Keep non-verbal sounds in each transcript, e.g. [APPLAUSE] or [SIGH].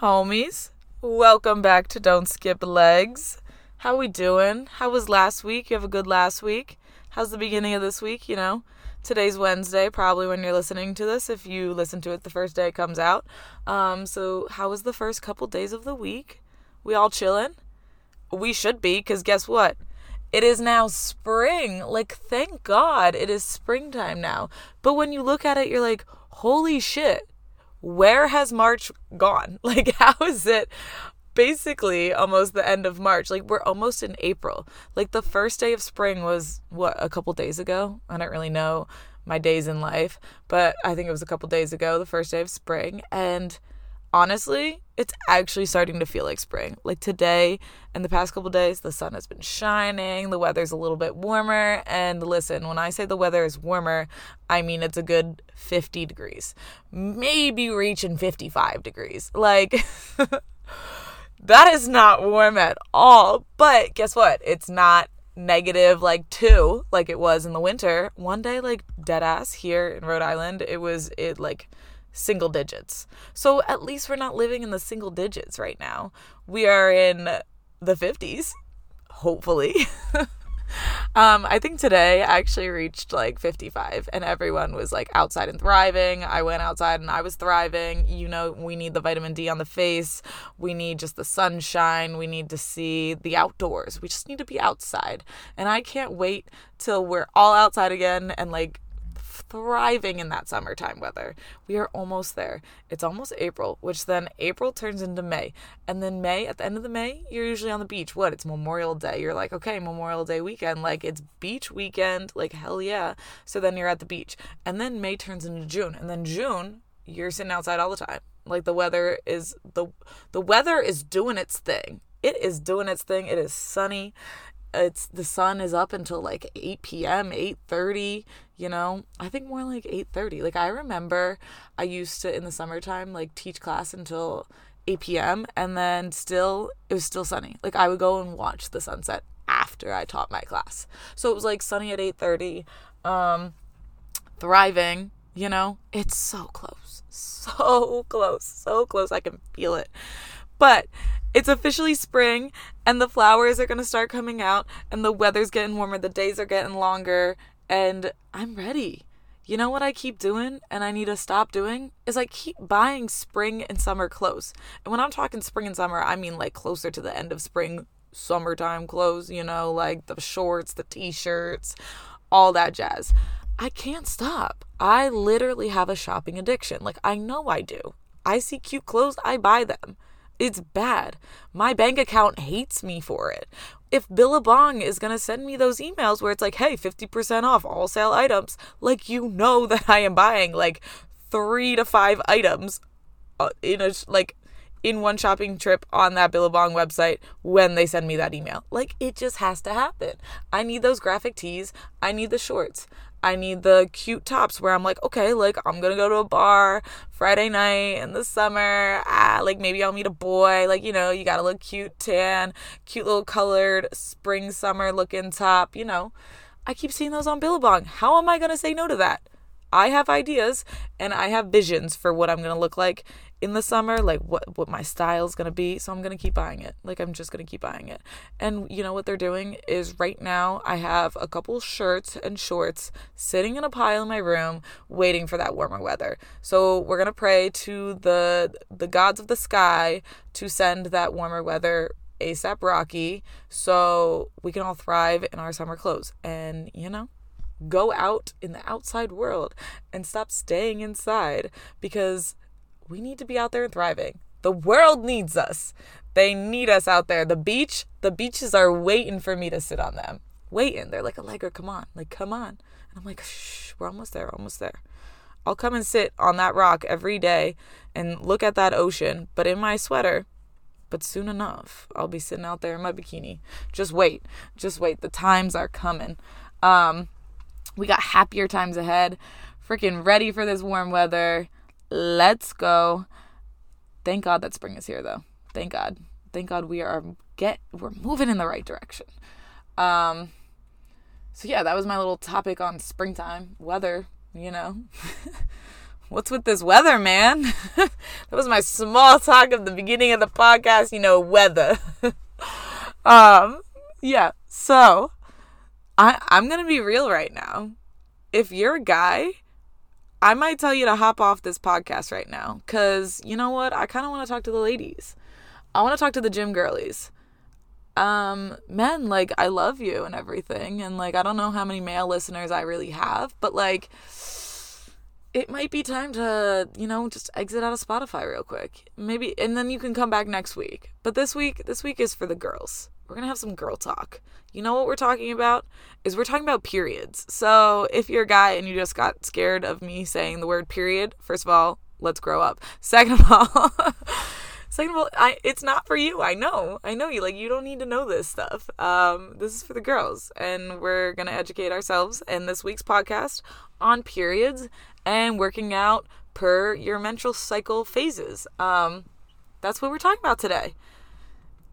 homies. Welcome back to Don't Skip Legs. How we doing? How was last week? You have a good last week? How's the beginning of this week, you know? Today's Wednesday, probably when you're listening to this, if you listen to it the first day it comes out. Um, so how was the first couple days of the week? We all chilling? We should be, because guess what? It is now spring. Like, thank God it is springtime now. But when you look at it, you're like, holy shit, where has March gone? [LAUGHS] Like, how is it basically almost the end of March? Like, we're almost in April. Like, the first day of spring was what, a couple days ago? I don't really know my days in life, but I think it was a couple days ago, the first day of spring. And honestly, it's actually starting to feel like spring. Like today and the past couple days, the sun has been shining, the weather's a little bit warmer. And listen, when I say the weather is warmer, I mean it's a good 50 degrees, maybe reaching 55 degrees. Like, [LAUGHS] that is not warm at all. But guess what? It's not negative like two like it was in the winter. One day, like dead ass here in Rhode Island, it was it like single digits. So at least we're not living in the single digits right now. We are in the 50s, hopefully. [LAUGHS] um, I think today I actually reached like 55 and everyone was like outside and thriving. I went outside and I was thriving. You know, we need the vitamin D on the face. We need just the sunshine. We need to see the outdoors. We just need to be outside. And I can't wait till we're all outside again and like thriving in that summertime weather. We are almost there. It's almost April, which then April turns into May. And then May, at the end of the May, you're usually on the beach. What? It's Memorial Day. You're like, okay, Memorial Day weekend. Like, it's beach weekend. Like, hell yeah. So then you're at the beach. And then May turns into June. And then June, you're sitting outside all the time. Like, the weather is, the, the weather is doing its thing. It is doing its thing. It is sunny it's the sun is up until like 8 p.m 8.30 you know? I think more like 8.30 like i remember i used to in the summertime like teach class until 8 p.m and then still it was still sunny. Like i would go and watch the sunset after i taught my class. So it was like sunny at 8.30 um thriving you know? It's so close. So close. So close. I can feel it. But it's officially spring and the flowers are going to start coming out and the weather's getting warmer, the days are getting longer, and I'm ready. You know what I keep doing and I need to stop doing is I keep buying spring and summer clothes. And when I'm talking spring and summer, I mean like closer to the end of spring, summertime clothes, you know, like the shorts, the t-shirts, all that jazz. I can't stop. I literally have a shopping addiction. Like I know I do. I see cute clothes, I buy them. It's bad. My bank account hates me for it. If Billabong is going to send me those emails where it's like, hey, 50% off all sale items, like you know [LAUGHS] that I am buying like three to five items uh, in a, like, in one shopping trip on that Billabong website when they send me that email. Like it just has to happen. I need those graphic tees. I need the shorts. I need the cute tops where I'm like, okay, like I'm gonna go to a bar Friday night in the summer. Ah, like maybe I'll meet a boy. Like, you know, you gotta look cute, tan, cute little colored spring, summer looking top, you know. I keep seeing those on Billabong. How am I gonna say no to that? I have ideas and I have visions for what I'm gonna look like in the summer, like what what my style is gonna be. So I'm gonna keep buying it. Like I'm just gonna keep buying it. And you know what they're doing is right now I have a couple shirts and shorts sitting in a pile in my room, waiting for that warmer weather. So we're gonna pray to the the gods of the sky to send that warmer weather ASAP Rocky so we can all thrive in our summer clothes. And you know, go out in the outside world and stop staying inside because we need to be out there and thriving. The world needs us. They need us out there. The beach, the beaches are waiting for me to sit on them. Waiting. They're like, Allegra, come on. Like, come on. And I'm like, shh, we're almost there, almost there. I'll come and sit on that rock every day and look at that ocean, but in my sweater. But soon enough, I'll be sitting out there in my bikini. Just wait. Just wait. The times are coming. Um, we got happier times ahead. Freaking ready for this warm weather. Let's go. Thank God that spring is here though. Thank God. Thank God we are get we're moving in the right direction. Um so yeah, that was my little topic on springtime weather, you know. [LAUGHS] what's with this weather, man? [LAUGHS] that was my small talk of the beginning of the podcast, you know, weather. [LAUGHS] um, yeah. So, I I'm to be real right now. If you're a guy, I might tell you to hop off this podcast right now cuz you know what? I kind of want to talk to the ladies. I want to talk to the gym girlies um men like i love you and everything and like i don't know how many male listeners i really have but like it might be time to you know just exit out of spotify real quick maybe and then you can come back next week but this week this week is for the girls we're gonna have some girl talk you know what we're talking about is we're talking about periods so if you're a guy and you just got scared of me saying the word period first of all let's grow up [LAUGHS] second of all [LAUGHS] Second of all, I it's not for you. I know. I know you. Like you don't need to know this stuff. Um, this is for the girls, and we're gonna educate ourselves in this week's podcast on periods and working out per your menstrual cycle phases. Um, that's what we're talking about today.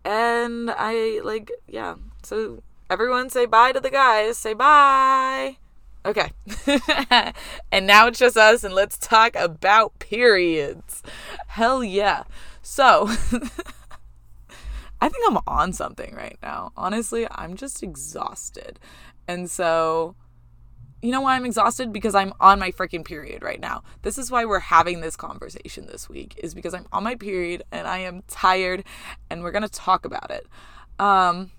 And I like, yeah. So everyone say bye to the guys. Say bye. Okay. [LAUGHS] and now it's just us, and let's talk about periods. Hell yeah. So, [LAUGHS] I think I'm on something right now. Honestly, I'm just exhausted. And so, you know why I'm exhausted? Because I'm on my freaking period right now. This is why we're having this conversation this week, is because I'm on my period and I am tired and we're to talk about it. Um,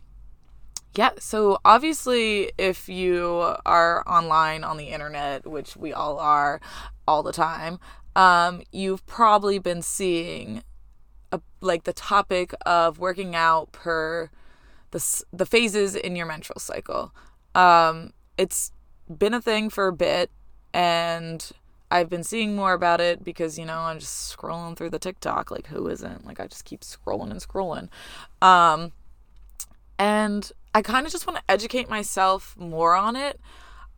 yeah, so obviously, if you are online on the internet, which we all are all the time, um, you've probably been seeing a, like the topic of working out per the the phases in your menstrual cycle. Um, it's been a thing for a bit, and I've been seeing more about it because you know I'm just scrolling through the TikTok. Like who isn't? Like I just keep scrolling and scrolling. Um, and I kind of just want to educate myself more on it.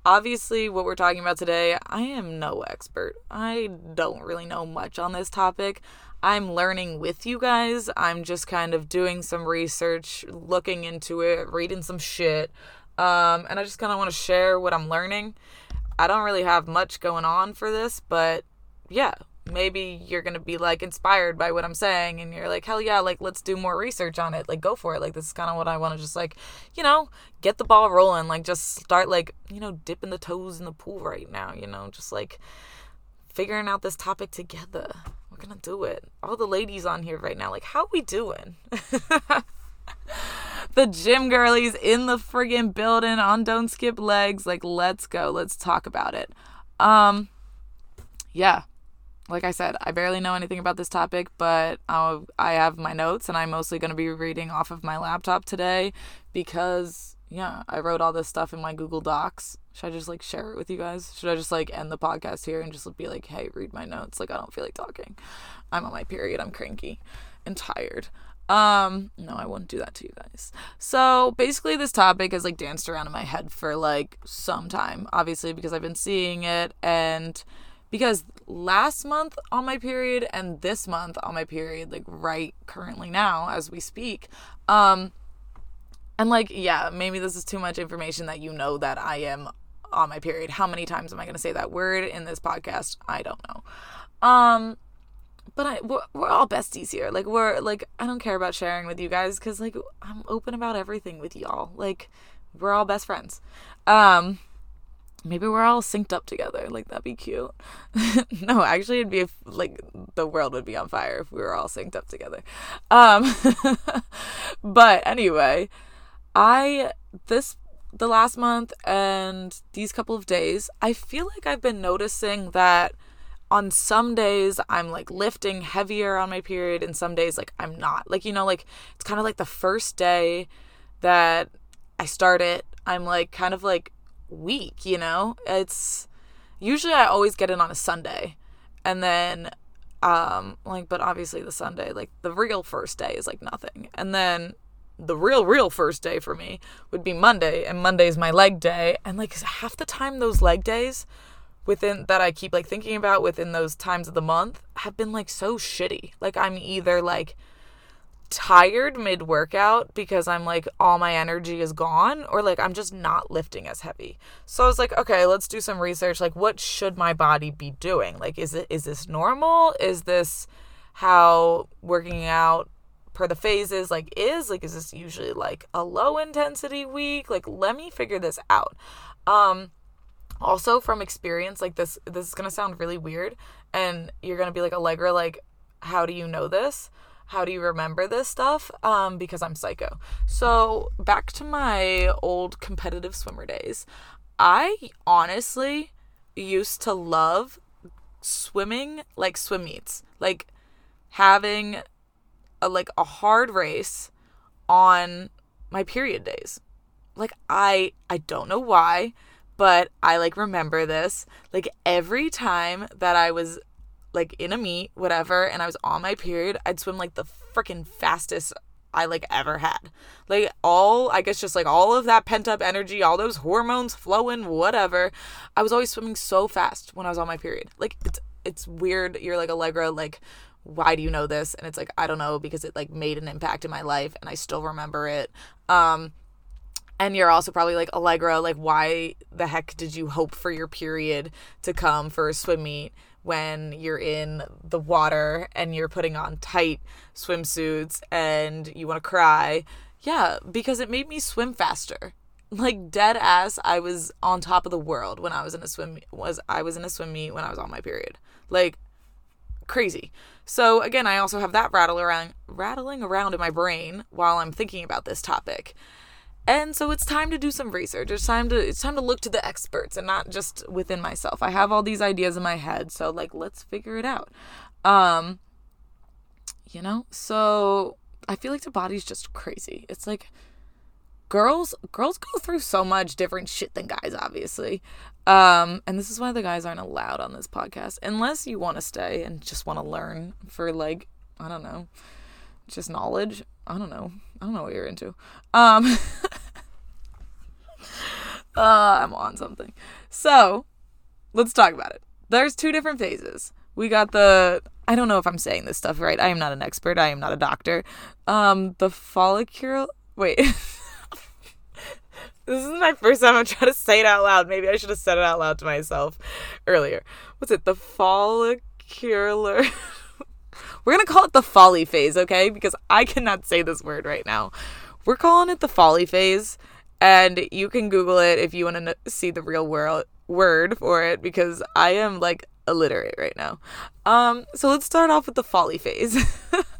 Obviously, what we're talking about today, I am no expert. I don't really know much on this topic. I'm learning with you guys. I'm just kind of doing some research, looking into it, reading some shit. Um, and I just kind of want to share what I'm learning. I don't really have much going on for this, but yeah, maybe you're going to be like inspired by what I'm saying and you're like, hell yeah, like let's do more research on it. Like go for it. Like this is kind of what I want to just like, you know, get the ball rolling. Like just start like, you know, dipping the toes in the pool right now, you know, just like figuring out this topic together We're gonna do it. All the ladies on here right now, like, how we doing? [LAUGHS] [LAUGHS] the gym girlies in the friggin' building on Don't Skip Legs. Like, let's go. Let's talk about it. Um, yeah. Like I said, I barely know anything about this topic, but I'll, I have my notes and I'm mostly going to be reading off of my laptop today because, yeah, I wrote all this stuff in my Google Docs should I just like share it with you guys? Should I just like end the podcast here and just be like, hey, read my notes? Like, I don't feel like talking. I'm on my period. I'm cranky and tired. Um, no, I wouldn't do that to you guys. So basically, this topic has like danced around in my head for like some time, obviously, because I've been seeing it and because last month on my period and this month on my period, like right currently now as we speak, um, and like, yeah, maybe this is too much information that you know that I am on my period. How many times am I going to say that word in this podcast? I don't know. Um, but I we're, we're all besties here. Like we're like I don't care about sharing with you guys because like I'm open about everything with y'all. Like we're all best friends. Um, maybe we're all synced up together. Like that'd be cute. [LAUGHS] no, actually, it'd be like the world would be on fire if we were all synced up together. Um, [LAUGHS] but anyway, I this the last month and these couple of days, I feel like I've been noticing that on some days I'm like lifting heavier on my period and some days like I'm not. Like you know like it's kind of like the first day that I start it, I'm like kind of like weak, you know? It's usually I always get it on a Sunday. And then um like but obviously the Sunday like the real first day is like nothing. And then the real real first day for me would be Monday and Monday's my leg day and like half the time those leg days within that I keep like thinking about within those times of the month have been like so shitty. Like I'm either like tired mid workout because I'm like all my energy is gone or like I'm just not lifting as heavy. So I was like, okay, let's do some research like what should my body be doing? Like is it is this normal? Is this how working out per the phases like is? Like is this usually like a low intensity week? Like let me figure this out. Um also from experience like this this is going to sound really weird and you're going to be like Allegra like how do you know this? how do you remember this stuff? Um, because I'm psycho. So back to my old competitive swimmer days. I honestly used to love swimming like swim meets. Like having a like a hard race on my period days. Like I I don't know why, but I like remember this. Like every time that I was like in a meet, whatever, and I was on my period, I'd swim like the freaking fastest I like ever had. Like all I guess just like all of that pent up energy, all those hormones flowing, whatever. I was always swimming so fast when I was on my period. Like it's it's weird. You're like Allegra, like why do you know this? And it's like I don't know because it like made an impact in my life and I still remember it. Um and you're also probably like Allegra, like why the heck did you hope for your period to come for a swim meet? when you're in the water and you're putting on tight swimsuits and you want to cry. Yeah, because it made me swim faster. Like dead ass, I was on top of the world when I was in a swim was I was in a swim meet when I was on my period. Like crazy. So again, I also have that rattle around rattling around in my brain while I'm thinking about this topic. And so it's time to do some research. It's time to it's time to look to the experts and not just within myself. I have all these ideas in my head, so like let's figure it out. Um you know? So I feel like the body's just crazy. It's like girls girls go through so much different shit than guys obviously. Um and this is why the guys aren't allowed on this podcast unless you want to stay and just want to learn for like I don't know, just knowledge. I don't know. I don't know what you're into. Um, [LAUGHS] uh, I'm on something. So, let's talk about it. There's two different phases. We got the I don't know if I'm saying this stuff right. I am not an expert. I am not a doctor. Um, the follicular. Wait. [LAUGHS] this is my first time I'm trying to say it out loud. Maybe I should have said it out loud to myself earlier. What's it? The follicular. [LAUGHS] We're going to call it the folly phase, okay? Because I cannot say this word right now. We're calling it the folly phase. And you can Google it if you want to see the real world word for it because I am like illiterate right now. Um, so let's start off with the folly phase. [LAUGHS]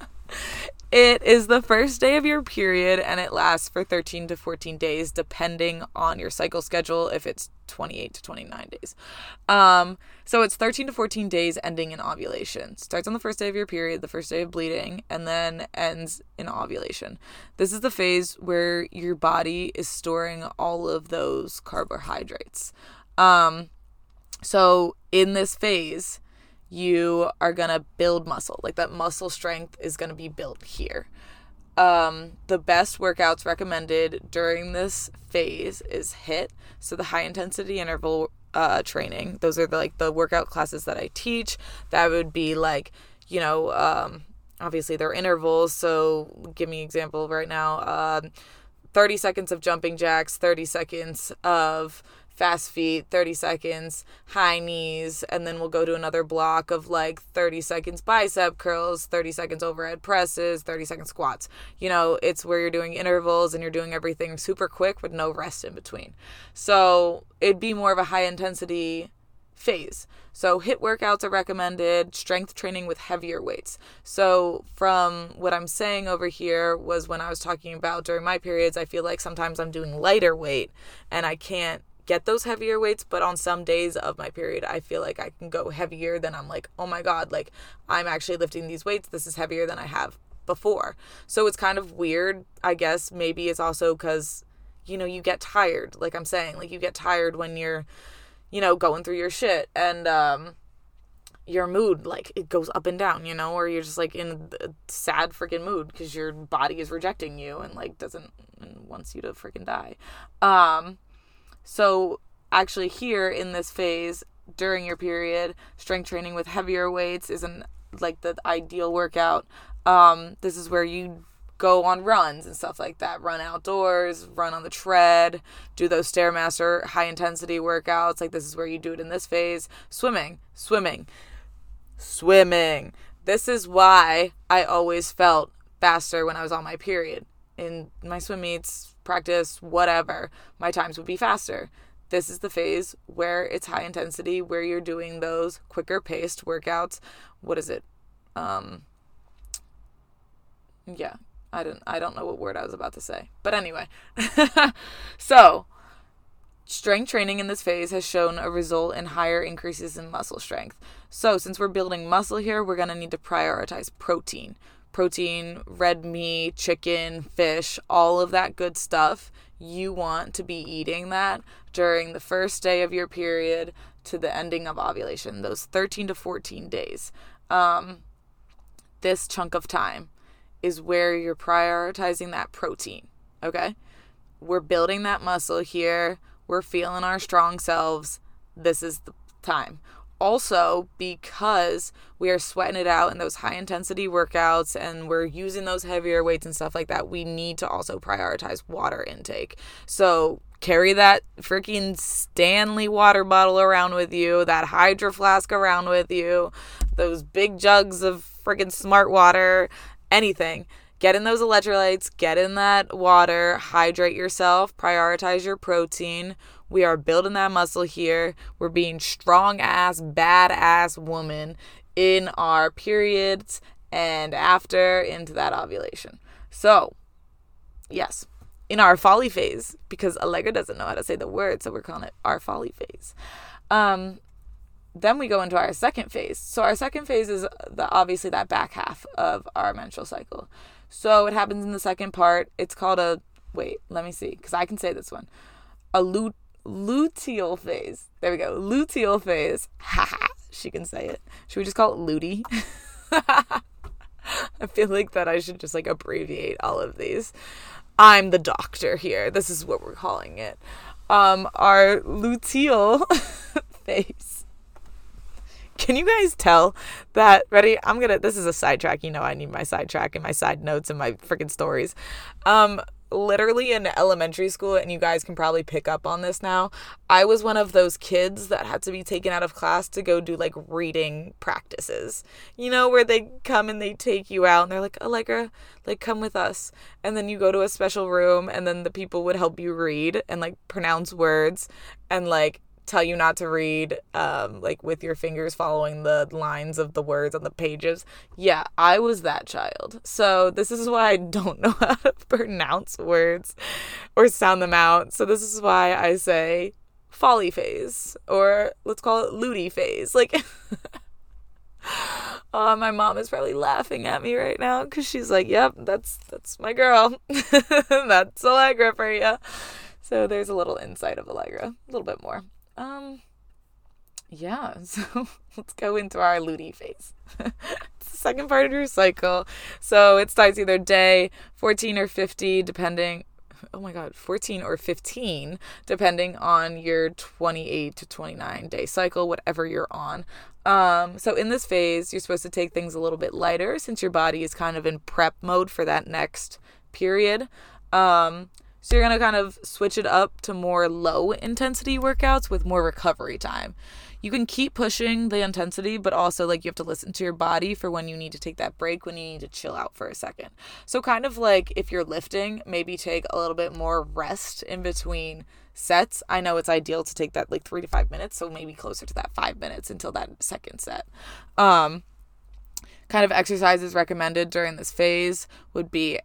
It is the first day of your period and it lasts for 13 to 14 days, depending on your cycle schedule, if it's 28 to 29 days. Um, so it's 13 to 14 days ending in ovulation. Starts on the first day of your period, the first day of bleeding, and then ends in ovulation. This is the phase where your body is storing all of those carbohydrates. Um, so in this phase, you are going to build muscle. Like that muscle strength is going to be built here. Um, the best workouts recommended during this phase is HIIT, so the high intensity interval uh, training. Those are the, like the workout classes that I teach. That would be like, you know, um, obviously they're intervals. So give me an example right now. Um, 30 seconds of jumping jacks, 30 seconds of fast feet, 30 seconds, high knees, and then we'll go to another block of like 30 seconds bicep curls, 30 seconds overhead presses, 30 second squats. You know, it's where you're doing intervals and you're doing everything super quick with no rest in between. So it'd be more of a high intensity phase. So, HIIT workouts are recommended, strength training with heavier weights. So, from what I'm saying over here, was when I was talking about during my periods, I feel like sometimes I'm doing lighter weight and I can't get those heavier weights, but on some days of my period, I feel like I can go heavier than I'm like, oh my God, like I'm actually lifting these weights. This is heavier than I have before. So it's kind of weird, I guess. Maybe it's also because, you know, you get tired, like I'm saying, like you get tired when you're, you know, going through your shit and, um, your mood like it goes up and down you know or you're just like in a sad freaking mood because your body is rejecting you and like doesn't and wants you to freaking die um so, actually, here in this phase during your period, strength training with heavier weights isn't like the ideal workout. Um, this is where you go on runs and stuff like that. Run outdoors, run on the tread, do those Stairmaster high intensity workouts. Like this is where you do it in this phase. Swimming, swimming, swimming. This is why I always felt faster when I was on my period. In my swim meets, practice, whatever, my times would be faster. This is the phase where it's high intensity, where you're doing those quicker paced workouts. What is it? Um, yeah, I didn't I don't know what word I was about to say. But anyway. [LAUGHS] so, strength training in this phase has shown a result in higher increases in muscle strength. So, since we're building muscle here, we're going to need to prioritize protein. Protein, red meat, chicken, fish, all of that good stuff. You want to be eating that during the first day of your period to the ending of ovulation, those 13 to 14 days. Um, this chunk of time is where you're prioritizing that protein. Okay? We're building that muscle here. We're feeling our strong selves. This is the time. Also, because we are sweating it out in those high intensity workouts and we're using those heavier weights and stuff like that, we need to also prioritize water intake. So, carry that freaking Stanley water bottle around with you, that hydro flask around with you, those big jugs of freaking smart water anything. Get in those electrolytes, get in that water, hydrate yourself, prioritize your protein. We are building that muscle here. We're being strong ass, badass woman in our periods and after into that ovulation. So, yes, in our folly phase, because Allegra doesn't know how to say the word, so we're calling it our folly phase. Um, then we go into our second phase. So our second phase is the obviously that back half of our menstrual cycle. So it happens in the second part. It's called a wait, let me see cuz I can say this one. A lut- luteal phase. There we go. Luteal phase. Ha ha. She can say it. Should we just call it luty? [LAUGHS] I feel like that I should just like abbreviate all of these. I'm the doctor here. This is what we're calling it. Um, our luteal [LAUGHS] phase can you guys tell that? Ready? I'm gonna. This is a sidetrack. You know, I need my sidetrack and my side notes and my freaking stories. Um, literally in elementary school, and you guys can probably pick up on this now. I was one of those kids that had to be taken out of class to go do like reading practices. You know, where they come and they take you out and they're like, Allegra, like come with us. And then you go to a special room and then the people would help you read and like pronounce words and like tell you not to read um, like with your fingers following the lines of the words on the pages yeah i was that child so this is why i don't [LAUGHS] know how to pronounce words or sound them out so this is why i say folly phase or let's call it looty phase like Oh, [LAUGHS] my mom is probably laughing at me right now because she's like, "Yep, that's that's my girl. [LAUGHS] that's Allegra for you." So there's a little insight of Allegra, a little bit more. Um, yeah, [LAUGHS] so let's go into our looty phase. [LAUGHS] it's the second part of your cycle. So it starts either day 14 or 50, depending. Oh my god, 14 or 15, depending on your 28 to 29 day cycle, whatever you're on. Um, so in this phase, you're supposed to take things a little bit lighter since your body is kind of in prep mode for that next period. Um, so you're going to kind of switch it up to more low intensity workouts with more recovery time. You can keep pushing the intensity, but also like you have to listen to your body for when you need to take that break, when you need to chill out for a second. So kind of like if you're lifting, maybe take a little bit more rest in between sets. I know it's ideal to take that like 3 to 5 minutes, so maybe closer to that 5 minutes until that second set. Um kind of exercises recommended during this phase would be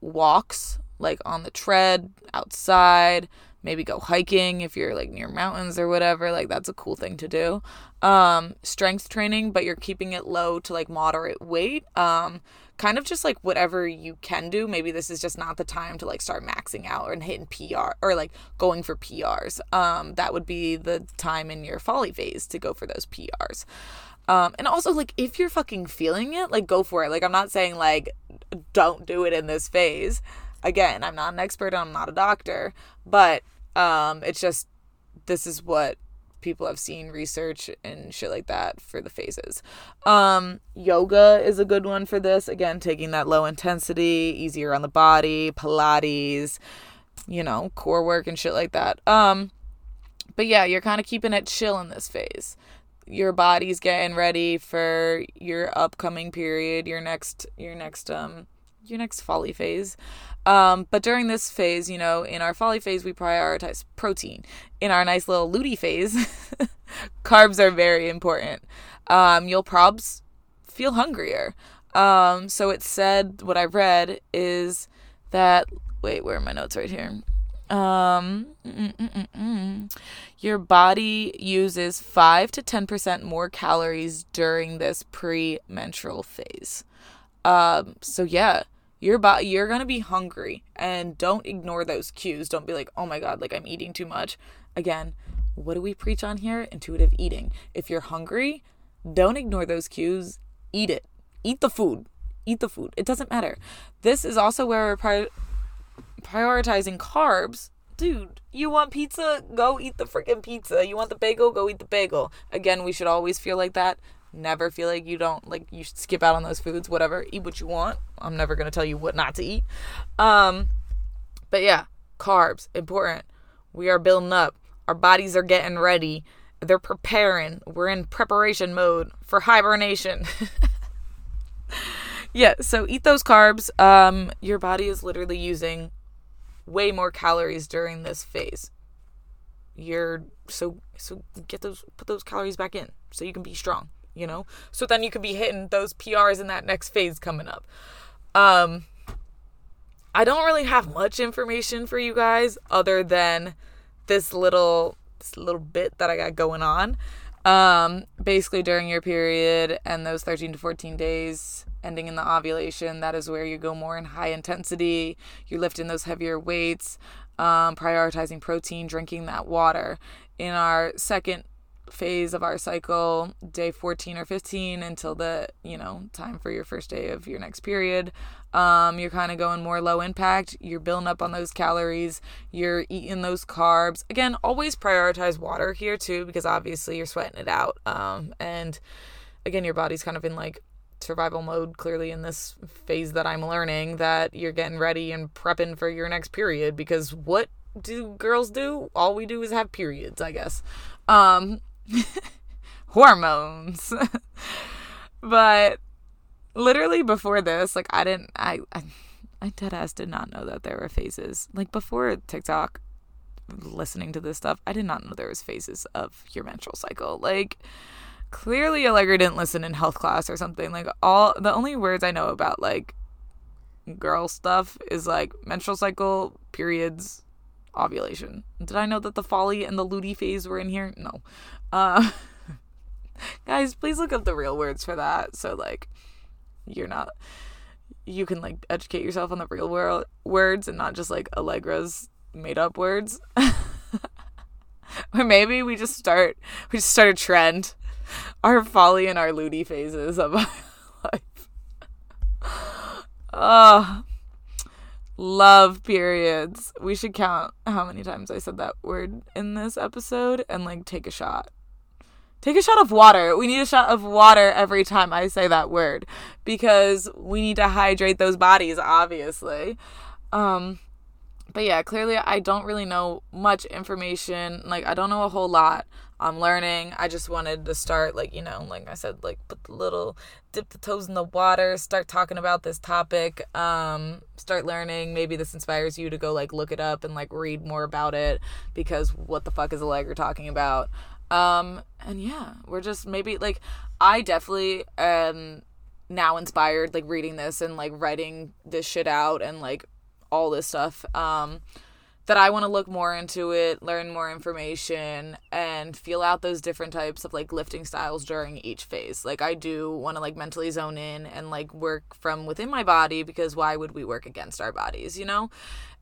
walks like on the tread outside maybe go hiking if you're like near mountains or whatever like that's a cool thing to do. Um strength training but you're keeping it low to like moderate weight um kind of just like whatever you can do. Maybe this is just not the time to like start maxing out and hitting pr or like going for prs um that would be the time in your folly phase to go for those prs um, and also like if you're fucking feeling it, like go for it. Like I'm not saying like don't do it in this phase again, I'm not an expert, I'm not a doctor, but um, it's just this is what people have seen research and shit like that for the phases. Um, yoga is a good one for this. Again, taking that low intensity, easier on the body, Pilates, you know, core work and shit like that. Um, but yeah, you're kind of keeping it chill in this phase. Your body's getting ready for your upcoming period, your next your next um your next folly phase. Um, but during this phase, you know, in our folly phase, we prioritize protein. In our nice little luteal phase, [LAUGHS] carbs are very important. Um, you'll probs feel hungrier. Um, so it said, what I read is that, wait, where are my notes right here? Um, your body uses 5 to 10% more calories during this pre-menstrual phase. Um, so yeah, your body you're going to be hungry and don't ignore those cues. Don't be like oh my god like i'm eating too much. Again what do we preach on here? Intuitive eating. If you're hungry don't ignore those cues. Eat it. Eat the food. Eat the food. It doesn't matter. This is also where we're pri- prioritizing carbs. Dude you want pizza? Go eat the freaking pizza. You want the bagel? Go eat the bagel. Again we should always feel like that never feel like you don't like you should skip out on those foods whatever eat what you want. I'm never going to tell you what not to eat. Um but yeah carbs important. We are building up. Our bodies are getting ready. They're preparing. We're in preparation mode for hibernation. [LAUGHS] Yeah so eat those carbs. Um your body is literally using way more calories during this phase. You're so so get those put those calories back in so you can be strong you know? So then you could be hitting those PRs in that next phase coming up. Um I don't really have much information for you guys other than this little this little bit that I got going on. Um basically during your period and those 13 to 14 days ending in the ovulation, that is where you go more in high intensity, you're lifting those heavier weights, um, prioritizing protein, drinking that water. In our second phase of our cycle, day 14 or 15 until the, you know, time for your first day of your next period. Um, you're kind of going more low impact. You're building up on those calories. You're eating those carbs. Again, always prioritize water here too, because obviously you're sweating it out. Um, and again, your body's kind of in like survival mode clearly in this phase that I'm learning that you're getting ready and prepping for your next period because what do girls do? All we do is have periods, I guess. Um, [LAUGHS] hormones. [LAUGHS] but literally before this, like I didn't I I I dead ass did not know that there were phases. Like before TikTok listening to this stuff, I did not know there was phases of your menstrual cycle. Like clearly Allegra didn't listen in health class or something. Like all the only words I know about like girl stuff is like menstrual cycle, periods, ovulation. Did I know that the folly and the luteal phase were in here? No. Uh, [LAUGHS] guys, please look up the real words for that. So like, you're not. You can like educate yourself on the real world words and not just like Allegra's made up words. [LAUGHS] or maybe we just start we just start a trend. Our folly and our luteal phases of [LAUGHS] our life. Oh, love periods. We should count how many times I said that word in this episode and like take a shot. Take a shot of water. We need a shot of water every time I say that word because we need to hydrate those bodies, obviously. Um, but yeah, clearly I don't really know much information. Like, I don't know a whole lot. I'm learning. I just wanted to start, like, you know, like I said, like, put the little, dip the toes in the water, start talking about this topic, um, start learning. Maybe this inspires you to go, like, look it up and, like, read more about it because what the fuck is Allegra talking about? Um, and yeah, we're just maybe like I definitely am now inspired like reading this and like writing this shit out and like all this stuff. Um that I want to look more into it, learn more information, and feel out those different types of like lifting styles during each phase. Like, I do want to like mentally zone in and like work from within my body because why would we work against our bodies, you know?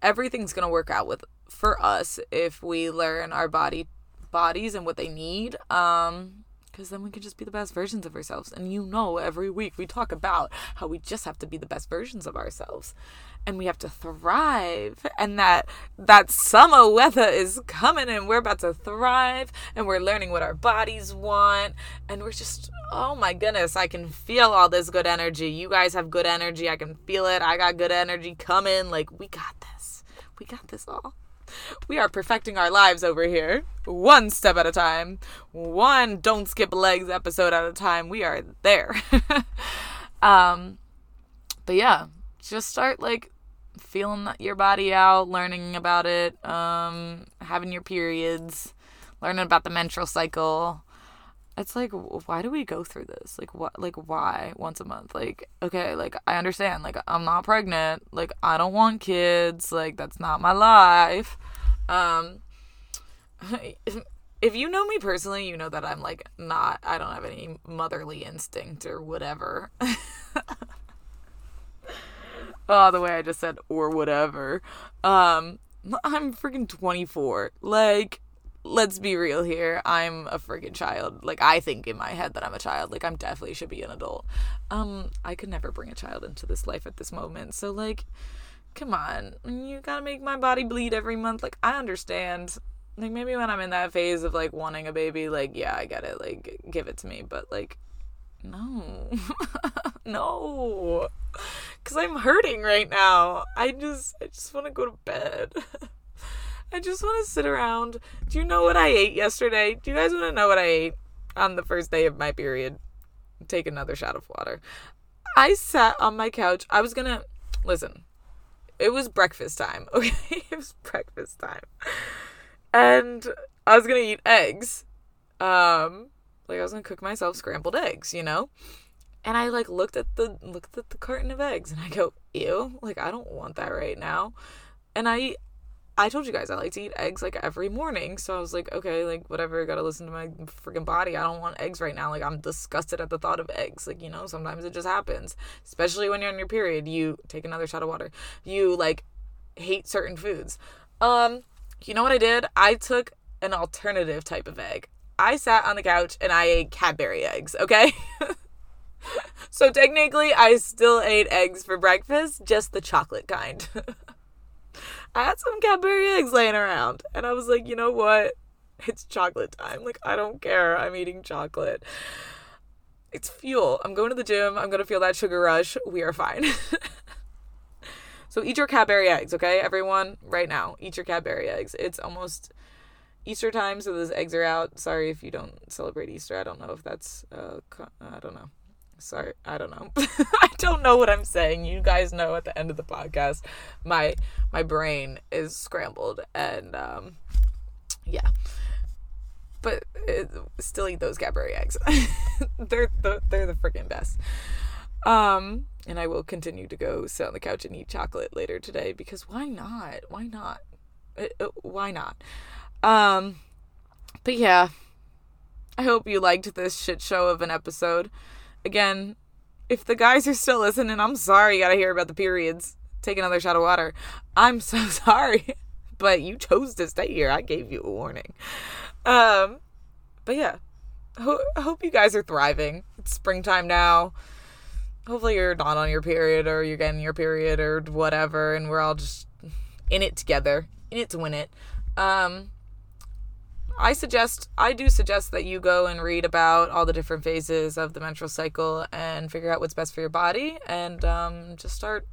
Everything's going to work out with for us if we learn our body bodies and what they need. Um, because then we can just be the best versions of ourselves. And you know, every week we talk about how we just have to be the best versions of ourselves. And we have to thrive and that that summer weather is coming and we're about to thrive and we're learning what our bodies want. And we're just oh my goodness i can feel all this good energy. You guys have good energy. I can feel it. I got good energy coming. Like we got this. We got this all we are perfecting our lives over here one step at a time one don't skip legs episode at a time we are there [LAUGHS] um but yeah just start like feeling your body out, learning about it, um, having your periods, learning about the menstrual cycle. It's like, why do we go through this? Like, what? Like, why once a month? Like, okay, like I understand. Like, I'm not pregnant. Like, I don't want kids. Like, that's not my life. Um, [LAUGHS] if you know me personally, you know that I'm like not. I don't have any motherly instinct or whatever. [LAUGHS] oh, the way I just said or whatever. Um, [LAUGHS] I'm freaking 24. Like, let's be real here. I'm a freaking child. Like, I think in my head that I'm a child. Like, I'm definitely should be an adult. Um, I could never bring a child into this life at this moment. So, like, come on. You gotta make my body bleed every month. Like, I understand. Like, maybe when I'm in that phase of, like, wanting a baby, like, yeah, I get it. Like, give it to me. But, like, no. [LAUGHS] no. Cuz I'm hurting right now. I just I just want to go to bed. [LAUGHS] I just want to sit around. Do you know what I ate yesterday? Do you guys want to know what I ate on the first day of my period? Take another shot of water. I sat on my couch. I was going to listen. It was breakfast time. [LAUGHS] Okay? it was breakfast time. And I was going to eat eggs. Um like I was gonna cook myself scrambled eggs, you know? And I like looked at the looked at the carton of eggs and I go, ew, like I don't want that right now. And I I told you guys I like to eat eggs like every morning. So I was like, okay, like whatever, gotta listen to my freaking body. I don't want eggs right now. Like I'm disgusted at the thought of eggs. Like, you know, sometimes it just happens. Especially when you're on your period. You take another shot of water. You like hate certain foods. Um, you know what I did? I took an alternative type of egg. I sat on the couch and I ate Cadbury eggs, okay? [LAUGHS] so technically, I still ate eggs for breakfast, just the chocolate kind. [LAUGHS] I had some Cadbury eggs laying around, and I was like, you know what? It's chocolate time. Like, I don't care. I'm eating chocolate. It's fuel. I'm going to the gym. I'm going to feel that sugar rush. We are fine. [LAUGHS] so, eat your Cadbury eggs, okay, everyone? Right now, eat your Cadbury eggs. It's almost Easter time, so those eggs are out. Sorry if you don't celebrate Easter. I don't know if that's uh, I don't know. Sorry, I don't know. [LAUGHS] I don't know what I'm saying. You guys know at the end of the podcast, my my brain is scrambled and um yeah. But it, still eat those Cadbury eggs. [LAUGHS] they're the, they're the freaking best. Um and I will continue to go sit on the couch and eat chocolate later today because why not? Why not? It, uh, it, uh, why not? Um, but yeah, I hope you liked this shit show of an episode. Again, if the guys are still listening, I'm sorry you gotta hear about the periods. Take another shot of water. I'm so [LAUGHS] sorry, but you chose to stay here. I gave you a warning. Um, but yeah, Ho- I hope you guys are thriving. It's springtime now. Hopefully, you're not on your period or you're getting your period or whatever, and we're all just in it together, in it to win it. Um, I suggest, I do suggest that you go and read about all the different phases of the menstrual cycle and figure out what's best for your body and um, just start,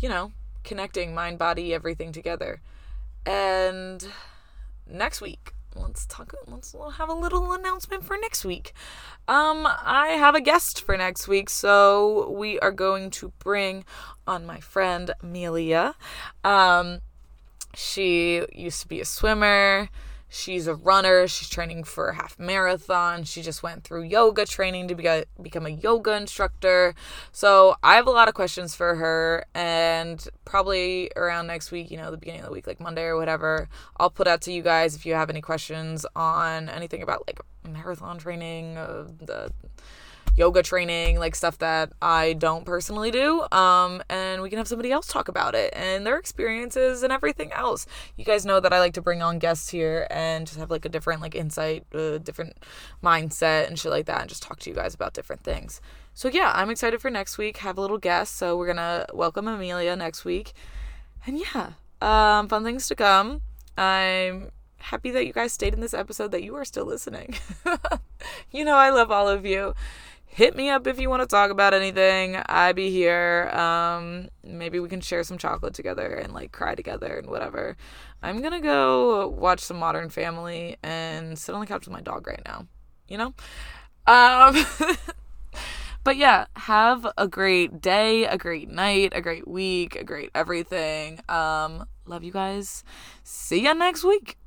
you know, connecting mind, body, everything together. And next week, let's talk, let's have a little announcement for next week. Um, I have a guest for next week, so we are going to bring on my friend Amelia. Um, she used to be a swimmer She's a runner. She's training for a half marathon. She just went through yoga training to be, a, become a yoga instructor. So I have a lot of questions for her. And probably around next week, you know, the beginning of the week, like Monday or whatever, I'll put out to you guys if you have any questions on anything about like marathon training, uh, the yoga training, like stuff that I don't personally do. Um, and we can have somebody else talk about it and their experiences and everything else. You guys know that I like to bring on guests here and just have like a different like insight, uh, different mindset and shit like that, and just talk to you guys about different things. So yeah, I'm excited for next week. Have a little guest, so we're gonna welcome Amelia next week, and yeah, um, fun things to come. I'm happy that you guys stayed in this episode, that you are still listening. [LAUGHS] you know, I love all of you. Hit me up if you want to talk about anything. I'd be here. Um, maybe we can share some chocolate together and like cry together and whatever. I'm gonna go watch some Modern Family and sit on the couch with my dog right now. You know? Um, [LAUGHS] but yeah, have a great day, a great night, a great week, a great everything. Um, love you guys. See ya next week.